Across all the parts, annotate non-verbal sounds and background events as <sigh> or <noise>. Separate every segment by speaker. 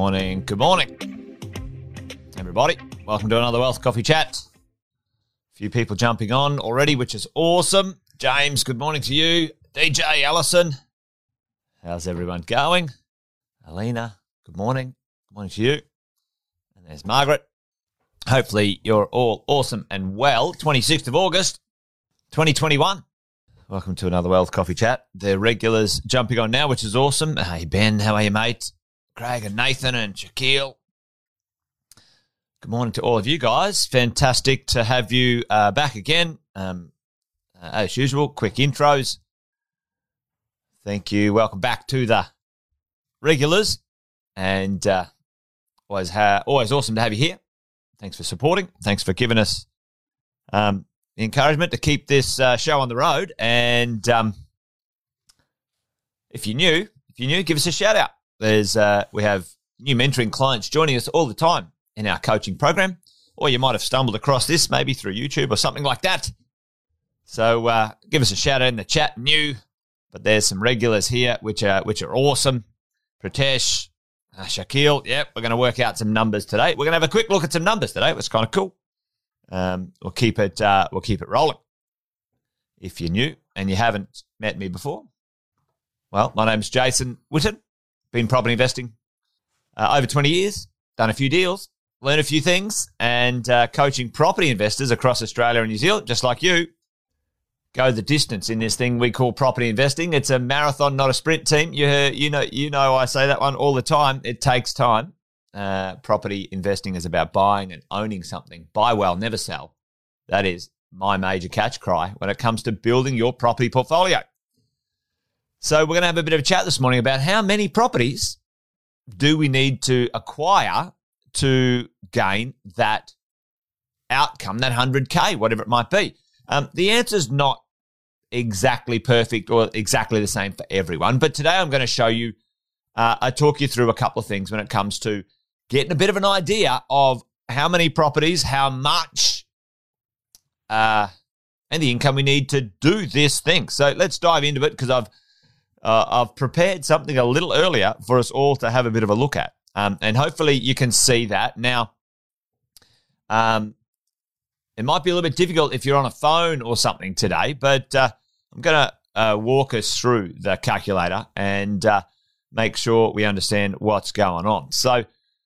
Speaker 1: morning. Good morning, everybody. Welcome to another Wealth Coffee Chat. A few people jumping on already, which is awesome. James, good morning to you. DJ Allison, how's everyone going? Alina, good morning. Good morning to you. And there's Margaret. Hopefully, you're all awesome and well. 26th of August, 2021. Welcome to another Wealth Coffee Chat. The regulars jumping on now, which is awesome. Hey, Ben, how are you, mate? Craig and Nathan and Shaquille. Good morning to all of you guys. Fantastic to have you uh, back again. Um, uh, as usual, quick intros. Thank you. Welcome back to the regulars. And uh, always, ha- always awesome to have you here. Thanks for supporting. Thanks for giving us um, encouragement to keep this uh, show on the road. And um, if you're new, if you're new, give us a shout out. There's uh, we have new mentoring clients joining us all the time in our coaching program, or you might have stumbled across this maybe through YouTube or something like that. So uh, give us a shout out in the chat, new. But there's some regulars here, which are which are awesome. Pratesh, uh, Shaquille, yep, we're going to work out some numbers today. We're going to have a quick look at some numbers today. It's kind of cool. Um, we'll keep it uh, we'll keep it rolling. If you're new and you haven't met me before, well, my name's Jason Witten. Been property investing uh, over 20 years. Done a few deals, learned a few things, and uh, coaching property investors across Australia and New Zealand, just like you. Go the distance in this thing we call property investing. It's a marathon, not a sprint team. You you know you know I say that one all the time. It takes time uh, property investing is about buying and owning something. Buy well, never sell. That is my major catch cry when it comes to building your property portfolio. So, we're going to have a bit of a chat this morning about how many properties do we need to acquire to gain that outcome, that 100K, whatever it might be. Um, the answer is not exactly perfect or exactly the same for everyone, but today I'm going to show you, uh, I talk you through a couple of things when it comes to getting a bit of an idea of how many properties, how much, uh, and the income we need to do this thing. So let's dive into it because I've uh, I've prepared something a little earlier for us all to have a bit of a look at, um, and hopefully you can see that now. Um, it might be a little bit difficult if you're on a phone or something today, but uh, I'm going to uh, walk us through the calculator and uh, make sure we understand what's going on. So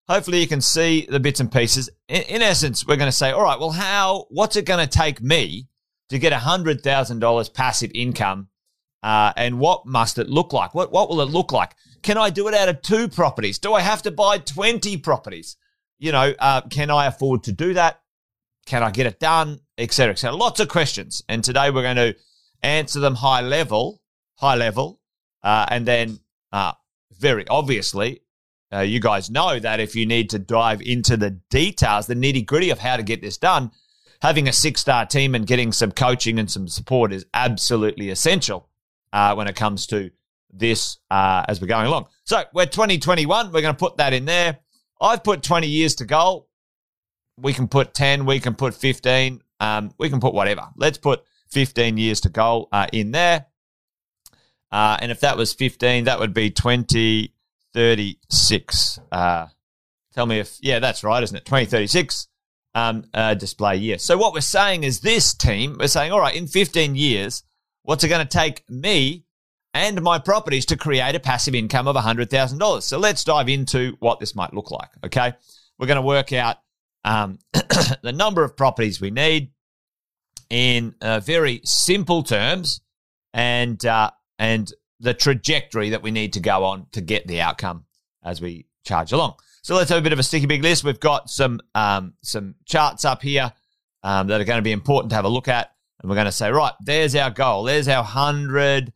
Speaker 1: hopefully you can see the bits and pieces. In, in essence, we're going to say, all right, well, how, what's it going to take me to get $100,000 passive income? Uh, and what must it look like? What, what will it look like? Can I do it out of two properties? Do I have to buy 20 properties? You know, uh, can I afford to do that? Can I get it done? Etc. Etc. Lots of questions. And today we're going to answer them high level, high level, uh, and then uh, very obviously uh, you guys know that if you need to dive into the details, the nitty gritty of how to get this done, having a six star team and getting some coaching and some support is absolutely essential uh, when it comes to this uh, as we're going along. So we're 2021. We're going to put that in there. I've put 20 years to goal. We can put 10. We can put 15. Um, we can put whatever. Let's put 15 years to goal uh, in there. Uh, and if that was 15, that would be 2036. Uh, tell me if, yeah, that's right, isn't it? 2036 um, uh, display year. So what we're saying is this team, we're saying, all right, in 15 years, what's it going to take me and my properties to create a passive income of $100,000? So let's dive into what this might look like, okay? We're going to work out um, <coughs> the number of properties we need in uh, very simple terms and uh, and the trajectory that we need to go on to get the outcome as we charge along. So let's have a bit of a sticky big list. We've got some um, some charts up here um, that are going to be important to have a look at, and we're going to say, right, there's our goal. There's our hundred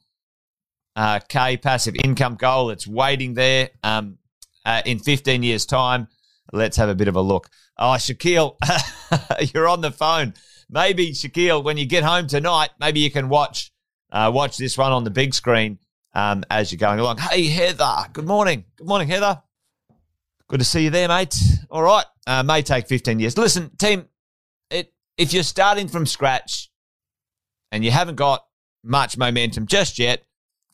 Speaker 1: uh, k passive income goal. It's waiting there um, uh, in 15 years' time. Let's have a bit of a look. Oh, Shaquille, <laughs> you're on the phone. Maybe Shaquille, when you get home tonight, maybe you can watch uh, watch this one on the big screen um, as you're going along. Hey, Heather. Good morning. Good morning, Heather. Good to see you there, mate. All right. Uh, may take 15 years. Listen, team, it, if you're starting from scratch and you haven't got much momentum just yet,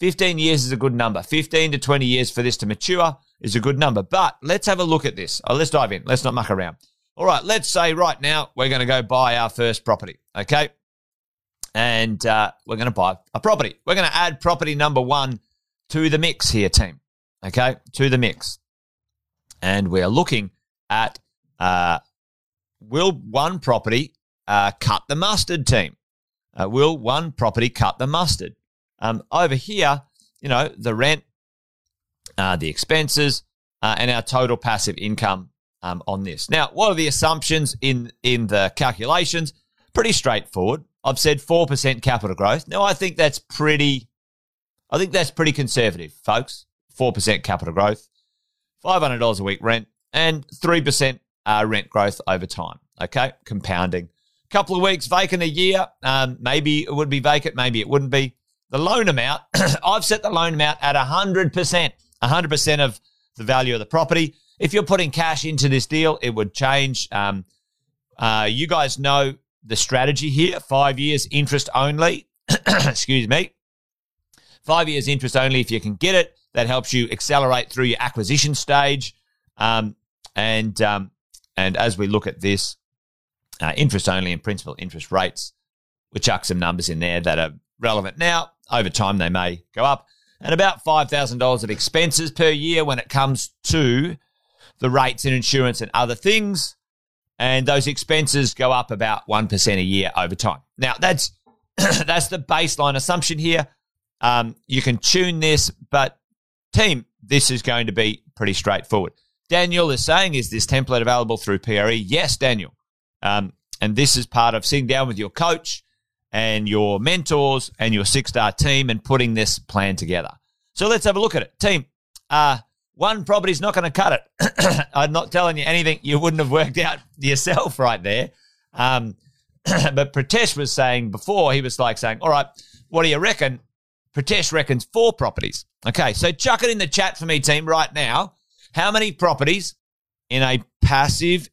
Speaker 1: 15 years is a good number. 15 to 20 years for this to mature. is a good number. But let's have a look at this. Oh, let's dive in. Let's not muck around. All right, let's say right now we're going to go buy our first property. Okay. And uh, we're going to buy a property. We're going to add property number one to the mix here, team. Okay. To the mix. And we're looking at uh, will one property uh, cut the mustard team? Uh, will one property cut the mustard? Um, over here, you know, the rent, uh, the expenses, uh, and our total passive income um, on this. Now, what are the assumptions in in the calculations? Pretty straightforward. I've said four percent capital growth. Now, I think that's pretty. I think that's pretty conservative, folks. Four percent capital growth, five hundred dollars a week rent, and three percent uh, rent growth over time. Okay, compounding. Couple of weeks vacant a year. Um, maybe it would be vacant. Maybe it wouldn't be. The loan amount. <clears throat> I've set the loan amount at hundred percent. hundred percent of the value of the property. If you're putting cash into this deal, it would change. Um, uh, you guys know the strategy here: five years interest only. <clears throat> Excuse me. Five years interest only if you can get it. That helps you accelerate through your acquisition stage. Um, and um, and as we look at this, uh, interest only and principal interest rates, we chuck some numbers in there that are relevant now. Over time, they may go up. And about $5,000 of expenses per year when it comes to the rates and insurance and other things. And those expenses go up about 1% a year over time. Now, that's <clears throat> that's the baseline assumption here. Um, you can tune this, but team, this is going to be pretty straightforward. Daniel is saying, is this template available through PRE? Yes, Daniel. Um, and this is part of sitting down with your coach and your mentors and your six star team and putting this plan together. So let's have a look at it. Team, uh, one property's not going to cut it. <coughs> I'm not telling you anything you wouldn't have worked out yourself right there. Um, <coughs> but Pratesh was saying before, he was like saying, All right, what do you reckon? Pratesh reckons four properties. Okay, so chuck it in the chat for me, team, right now. How many properties in a passive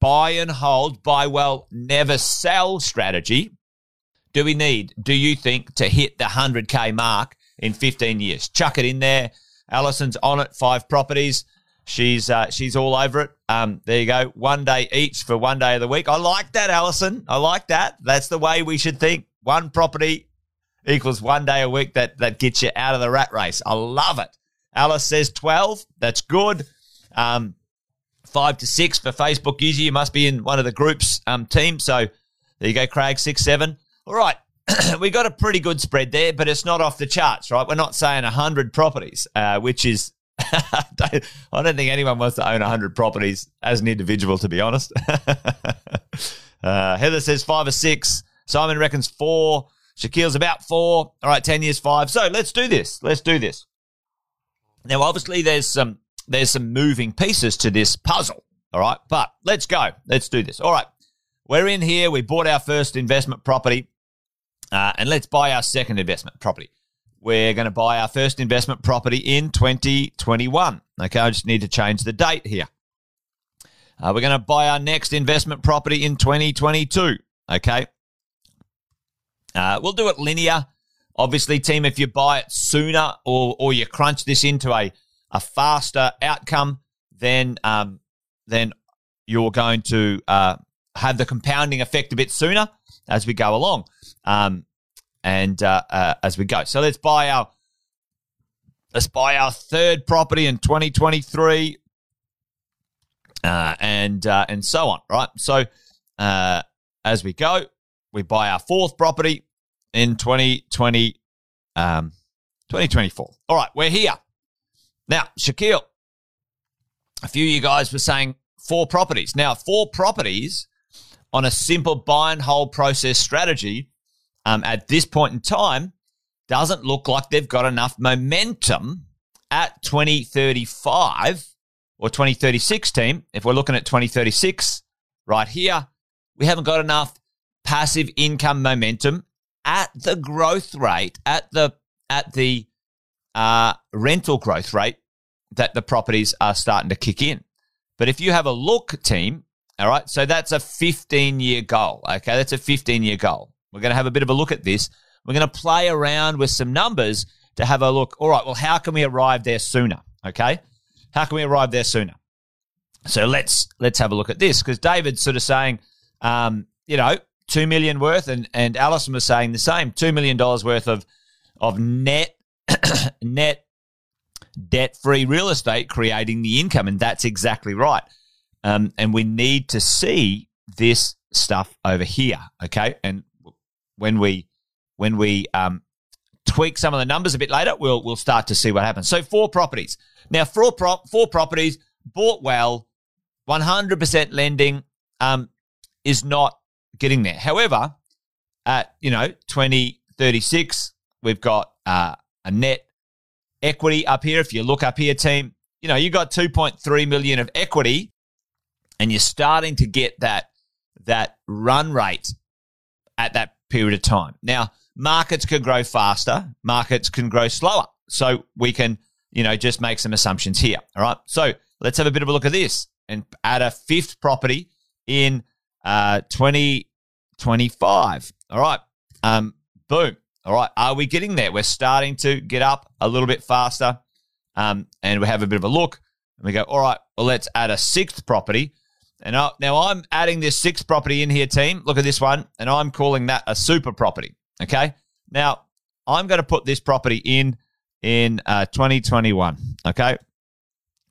Speaker 1: buy and hold, buy well, never sell strategy do we need, do you think, to hit the 100K mark in 15 years? Chuck it in there. Allison's on it, five properties. She's uh, she's all over it. Um, there you go. One day each for one day of the week. I like that, Allison. I like that. That's the way we should think. One property equals one day a week that that gets you out of the rat race. I love it. Alice says 12. That's good. Um, five to six for Facebook user. You must be in one of the groups um, team. So there you go, Craig, six, seven. All right. <clears throat> we got a pretty good spread there, but it's not off the charts, right? We're not saying 100 properties, uh, which is, <laughs> I don't think anyone wants to own 100 properties as an individual, to be honest. <laughs> uh, Heather says five or six. Simon reckons four. Shaquille's about four. All right, 10 years, five. So let's do this. Let's do this. Now, obviously, there's some there's some moving pieces to this puzzle. All right, but let's go. Let's do this. All right, we're in here. We bought our first investment property, uh, and let's buy our second investment property. We're going to buy our first investment property in 2021. Okay, I just need to change the date here. Uh, we're going to buy our next investment property in 2022. Okay, uh, we'll do it linear. Obviously, team, if you buy it sooner or or you crunch this into a a faster outcome, then um, then you're going to uh, have the compounding effect a bit sooner as we go along, um, and uh, uh, as we go. So let's buy our let's buy our third property in 2023, uh, and uh, and so on. Right. So uh, as we go, we buy our fourth property in 2020, um, 2024. All right, we're here. Now, Shaquille, a few of you guys were saying four properties. Now, four properties on a simple buy and hold process strategy um, at this point in time doesn't look like they've got enough momentum at 2035 or 2036 team. If we're looking at 2036 right here, we haven't got enough passive income momentum at the growth rate, at the at the uh, rental growth rate that the properties are starting to kick in. But if you have a look, team, all right, so that's a 15 year goal. Okay, that's a 15 year goal. We're going to have a bit of a look at this. We're going to play around with some numbers to have a look. All right, well, how can we arrive there sooner? Okay, How can we arrive there sooner? So let's let's have a look at this because David's sort of saying, um, you know, two million worth, and and Allison was saying the same, two million dollars worth of of net <coughs> net debt free real estate creating the income, and that's exactly right. Um, and we need to see this stuff over here, okay? And when we when we um, tweak some of the numbers a bit later, we'll we'll start to see what happens. So four properties now, four prop four properties bought well 100% lending um, is not getting there. However, at, you know, 2036, we've got uh, a net equity up here. If you look up here, team, you know, you got 2.3 million of equity and you're starting to get that, that run rate at that period of time. Now, markets can grow faster, markets can grow slower. So we can, you know, just make some assumptions here. All right. So let's have a bit of a look at this and add a fifth property in uh, 2025. All right. Um, boom. All right. Are we getting there? We're starting to get up a little bit faster. Um, and we have a bit of a look and we go, all right, well, let's add a sixth property. And I, now I'm adding this sixth property in here, team. Look at this one. And I'm calling that a super property. Okay. Now I'm going to put this property in in uh, 2021. Okay.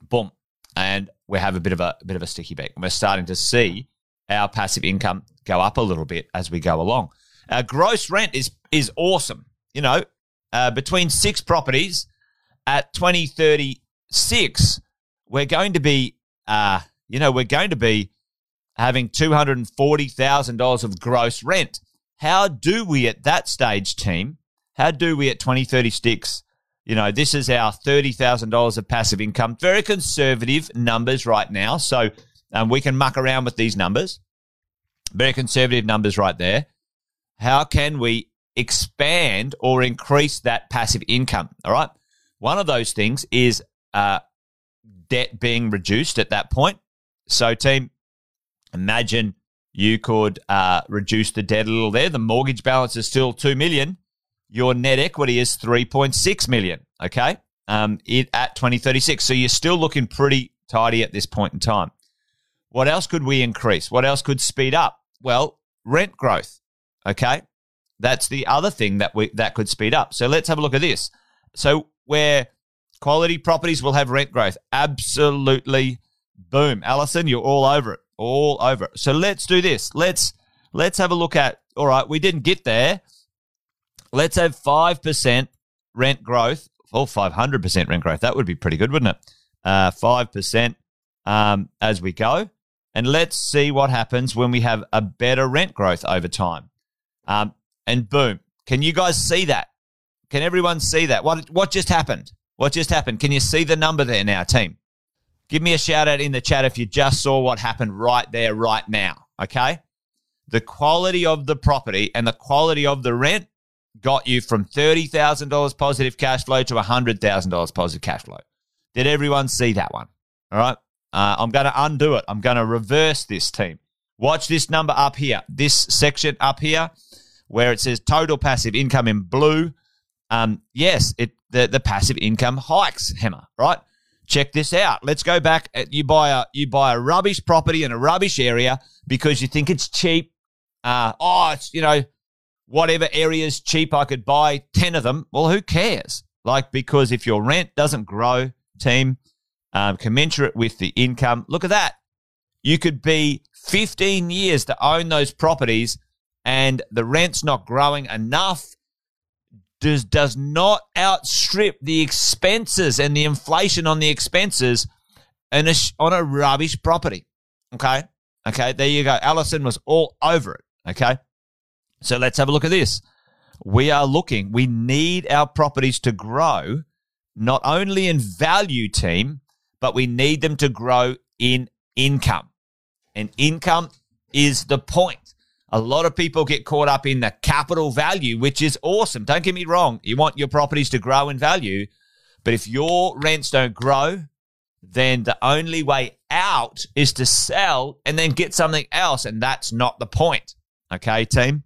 Speaker 1: Boom. And we have a bit of a, a bit of a sticky beak. And we're starting to see our passive income go up a little bit as we go along. Our gross rent is is awesome. You know, uh, between six properties at 2036, we're going to be, uh, you know, we're going to be having $240,000 of gross rent. How do we at that stage, team? How do we at 2036 you know, this is our $30,000 of passive income. Very conservative numbers right now. So um, we can muck around with these numbers. Very conservative numbers right there. How can we expand or increase that passive income? All right. One of those things is uh, debt being reduced at that point. So, team, imagine you could uh, reduce the debt a little there. The mortgage balance is still two million your net equity is 3.6 million. Okay. Um, it at 2036. So you're still looking pretty tidy at this point in time. What else could we increase? What else could speed up? Well, rent growth. Okay. That's the other thing that we that could speed up. So let's have a look at this. So where quality properties will have rent growth. Absolutely boom. Allison, you're all over it. All over it. So let's do this. Let's let's have a look at all right, we didn't get there Let's have 5% rent growth, or 500% rent growth. That would be pretty good, wouldn't it? Uh, 5% um, as we go. And let's see what happens when we have a better rent growth over time. Um, and boom. Can you guys see that? Can everyone see that? What, what just happened? What just happened? Can you see the number there now, team? Give me a shout out in the chat if you just saw what happened right there, right now. Okay. The quality of the property and the quality of the rent got you from $30,000 positive cash flow to $100,000 positive cash flow. Did everyone see that one? All right. Uh, I'm going to undo it. I'm going to reverse this team. Watch this number up here, this section up here where it says total passive income in blue. Um, yes, it the, the passive income hikes, Hammer, right? Check this out. Let's go back. You buy a you buy a rubbish property in a rubbish area because you think it's cheap. Uh, oh, it's you know whatever areas cheap I could buy 10 of them. Well, who cares? Like, because if your rent doesn't grow, team, um, commensurate with the income, look at that. You could be 15 years to own those properties and the rent's not growing enough does does not outstrip the expenses and the inflation on the expenses on a, on a rubbish property. Okay. Okay. There you go. Allison was all over it. Okay. So let's have a look at this. We are looking, we need our properties to grow, not only in value, team, but we need them to grow in income. And income is the point. A lot of people get caught up in the capital value, which is awesome. Don't get me wrong. You want your properties to grow in value. But if your rents don't grow, then the only way out is to sell and then get something else. And that's not the point. Okay, team?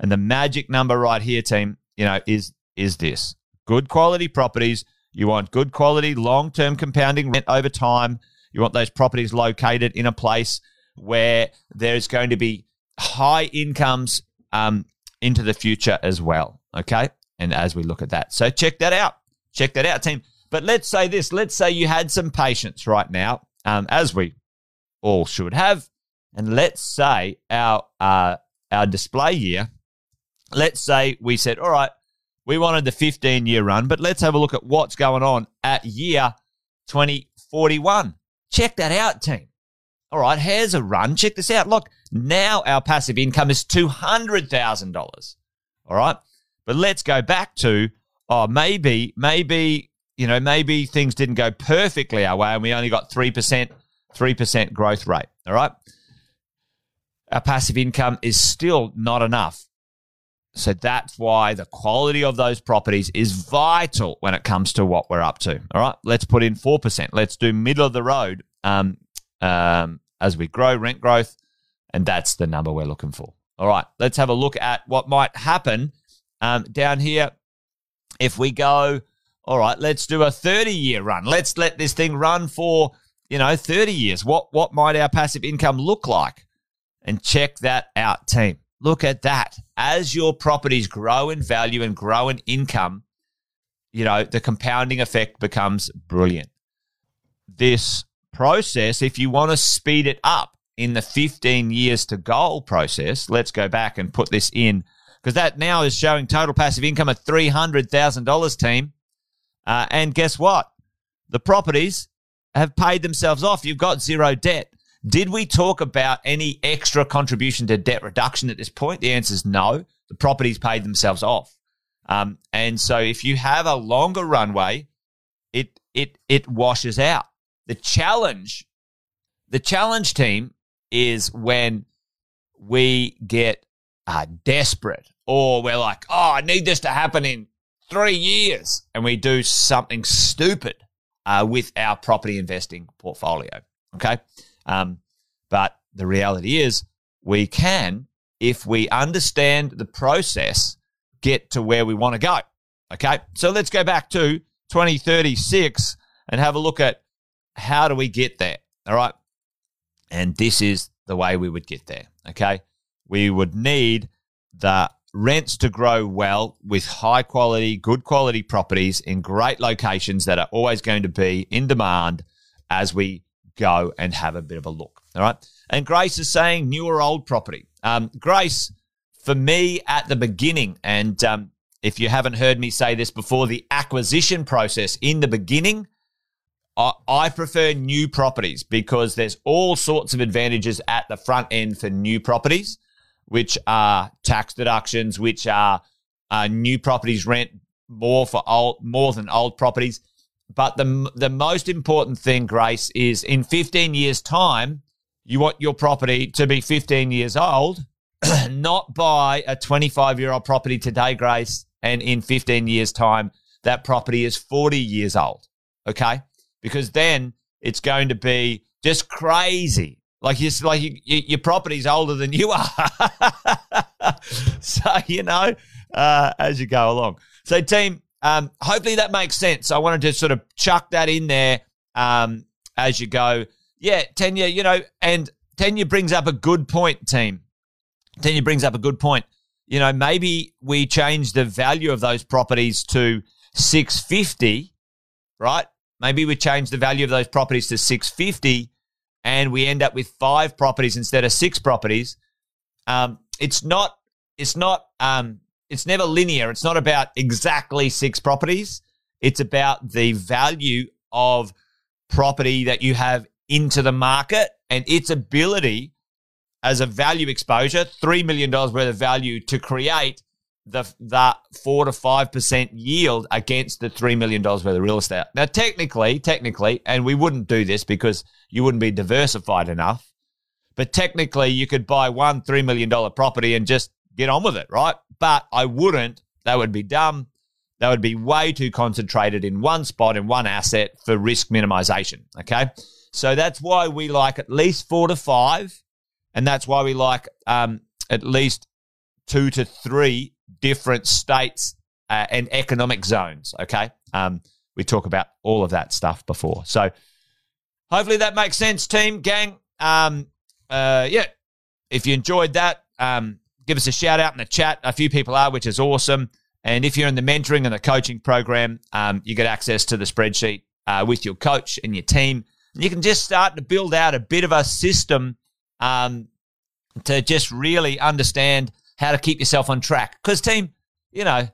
Speaker 1: And the magic number right here, team, you know, is is this. Good quality properties You want good quality, long term compounding rent over time. You want those properties located in a place where there's going to be high incomes um, into the future as well. Okay. And as we look at that, so check that out. Check that out, team. But let's say this let's say you had some patience right now, um, as we all should have. And let's say our, uh, our display year, let's say we said, all right, we wanted the 15 year run, but let's have a look at what's going on at year 2041. Check that out, team. All right, here's a run. Check this out. Look, now our passive income is $200,000. All right. But let's go back to, oh, maybe, maybe, you know, maybe things didn't go perfectly our way and we only got 3%, 3% growth rate. All right. Our passive income is still not enough. So that's why the quality of those properties is vital when it comes to what we're up to. All right. Let's put in 4%. Let's do middle of the road um, um, as we grow rent growth. And that's the number we're looking for. All right. Let's have a look at what might happen um, down here, if we go, all right, let's do a 30 year run. Let's let this thing run for, you know, 30 years. What, what might our passive income look like? And check that out, team. Look at that. As your properties grow in value and grow in income, you know, the compounding effect becomes brilliant. This process, if you want to speed it up in the 15 years to goal process, let's go back and put this in because that now is showing total passive income of $300,000 team. Uh, and guess what? The properties have paid themselves off. You've got zero debt. Did we talk about any extra contribution to debt reduction at this point? The answer is no. The properties paid themselves off. Um, and so if you have a longer runway, it it it washes out. The challenge, the challenge team is when we get uh, desperate or we're like, oh, I need this to happen in three years, and we do something stupid uh, with our property investing portfolio. Okay. Um, but the reality is, we can, if we understand the process, get to where we want to go. Okay. So let's go back to 2036 and have a look at how do we get there. All right. And this is the way we would get there. Okay. We would need the rents to grow well with high quality, good quality properties in great locations that are always going to be in demand as we go and have a bit of a look. All right. And Grace is saying new or old property. Um, Grace, for me at the beginning, and um, if you haven't heard me say this before, the acquisition process in the beginning, I, prefer new properties because there's all sorts of advantages at the front end for new properties which are tax deductions, which are uh, new properties rent more for old, more than old properties. But the the most important thing, Grace, is in 15 years' time, you want your property to be 15 years old, <clears throat> not buy a 25 year old property today, Grace, and in 15 years' time, that property is 40 years old. Okay, because then it's going to be just crazy like you, like you, you, your property's older than you <laughs> are. so you know, uh, as you go along. So team, um, hopefully that makes sense. I wanted to sort of chuck that in there um, as you go. Yeah, Tanya, you know, and Tanya brings up a good point, team. Tanya brings up a good point. You know, maybe we change the value of those properties to 650, right? Maybe we change the value of those properties to 650 and we end up with five properties instead of six properties, um, it's not it's not um, it's never linear. It's not about exactly six properties. It's about the value of property that you have into the market and its ability as a value exposure, $3 million worth of value to create the the four to five percent yield against the three million dollars worth of real estate. Now, technically, technically, and we wouldn't do this because you wouldn't be diversified enough. But technically, you could buy one three million dollar property and just get on with it, right? But I wouldn't. That would be dumb. That would be way too concentrated in one spot in one asset for risk minimization. Okay, so that's why we like at least four to five, and that's why we like um, at least two to three different states uh, and economic zones. Okay. Um, we talk about all of that stuff before. So hopefully that makes sense, team, gang. Um, uh, yeah, if you enjoyed that, um, give us a shout out in the chat. A few people are, which is awesome. And if you're in the mentoring and the coaching program, um, you get access to the spreadsheet uh, with your coach and your team. You can just start to build out a bit of a system um, to just really understand how to keep yourself on track. Because, team, you know,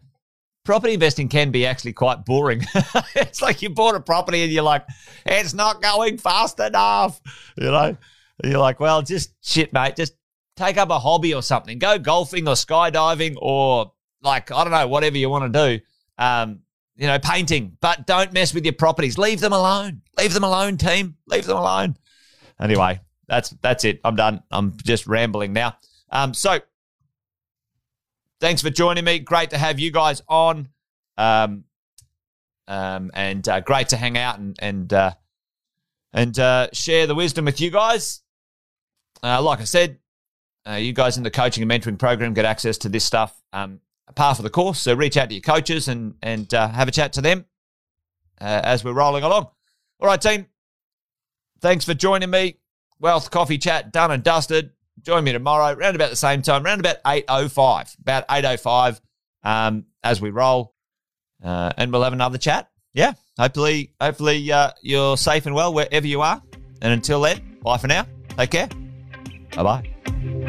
Speaker 1: property investing can be actually quite boring. <laughs> it's like you bought a property and you're like, it's not going fast enough. You know, you're like, well, just shit, mate. Just take up a hobby or something. Go golfing or skydiving or like, I don't know, whatever you want to do. Um, you know, painting, but don't mess with your properties. Leave them alone. Leave them alone, team. Leave them alone. Anyway, that's that's it. I'm done. I'm just rambling now. Um, so thanks for joining me. Great to have you guys on. Um, um, and uh, great to hang out and and uh, and uh, share the wisdom with you guys. Uh, like I said, uh, you guys in the coaching and mentoring program get access to this stuff um, part of the course. So reach out to your coaches and and uh, have a chat to them as we're rolling along. All right, team. Thanks for joining me. Wealth Coffee Chat done and dusted. Join me tomorrow, around about the same time, around about 8.05, about 8.05 um, as we roll. Uh, and we'll have another chat. Yeah, hopefully, hopefully uh, you're safe and well wherever you are. And until then, bye for now. Take care. Bye bye.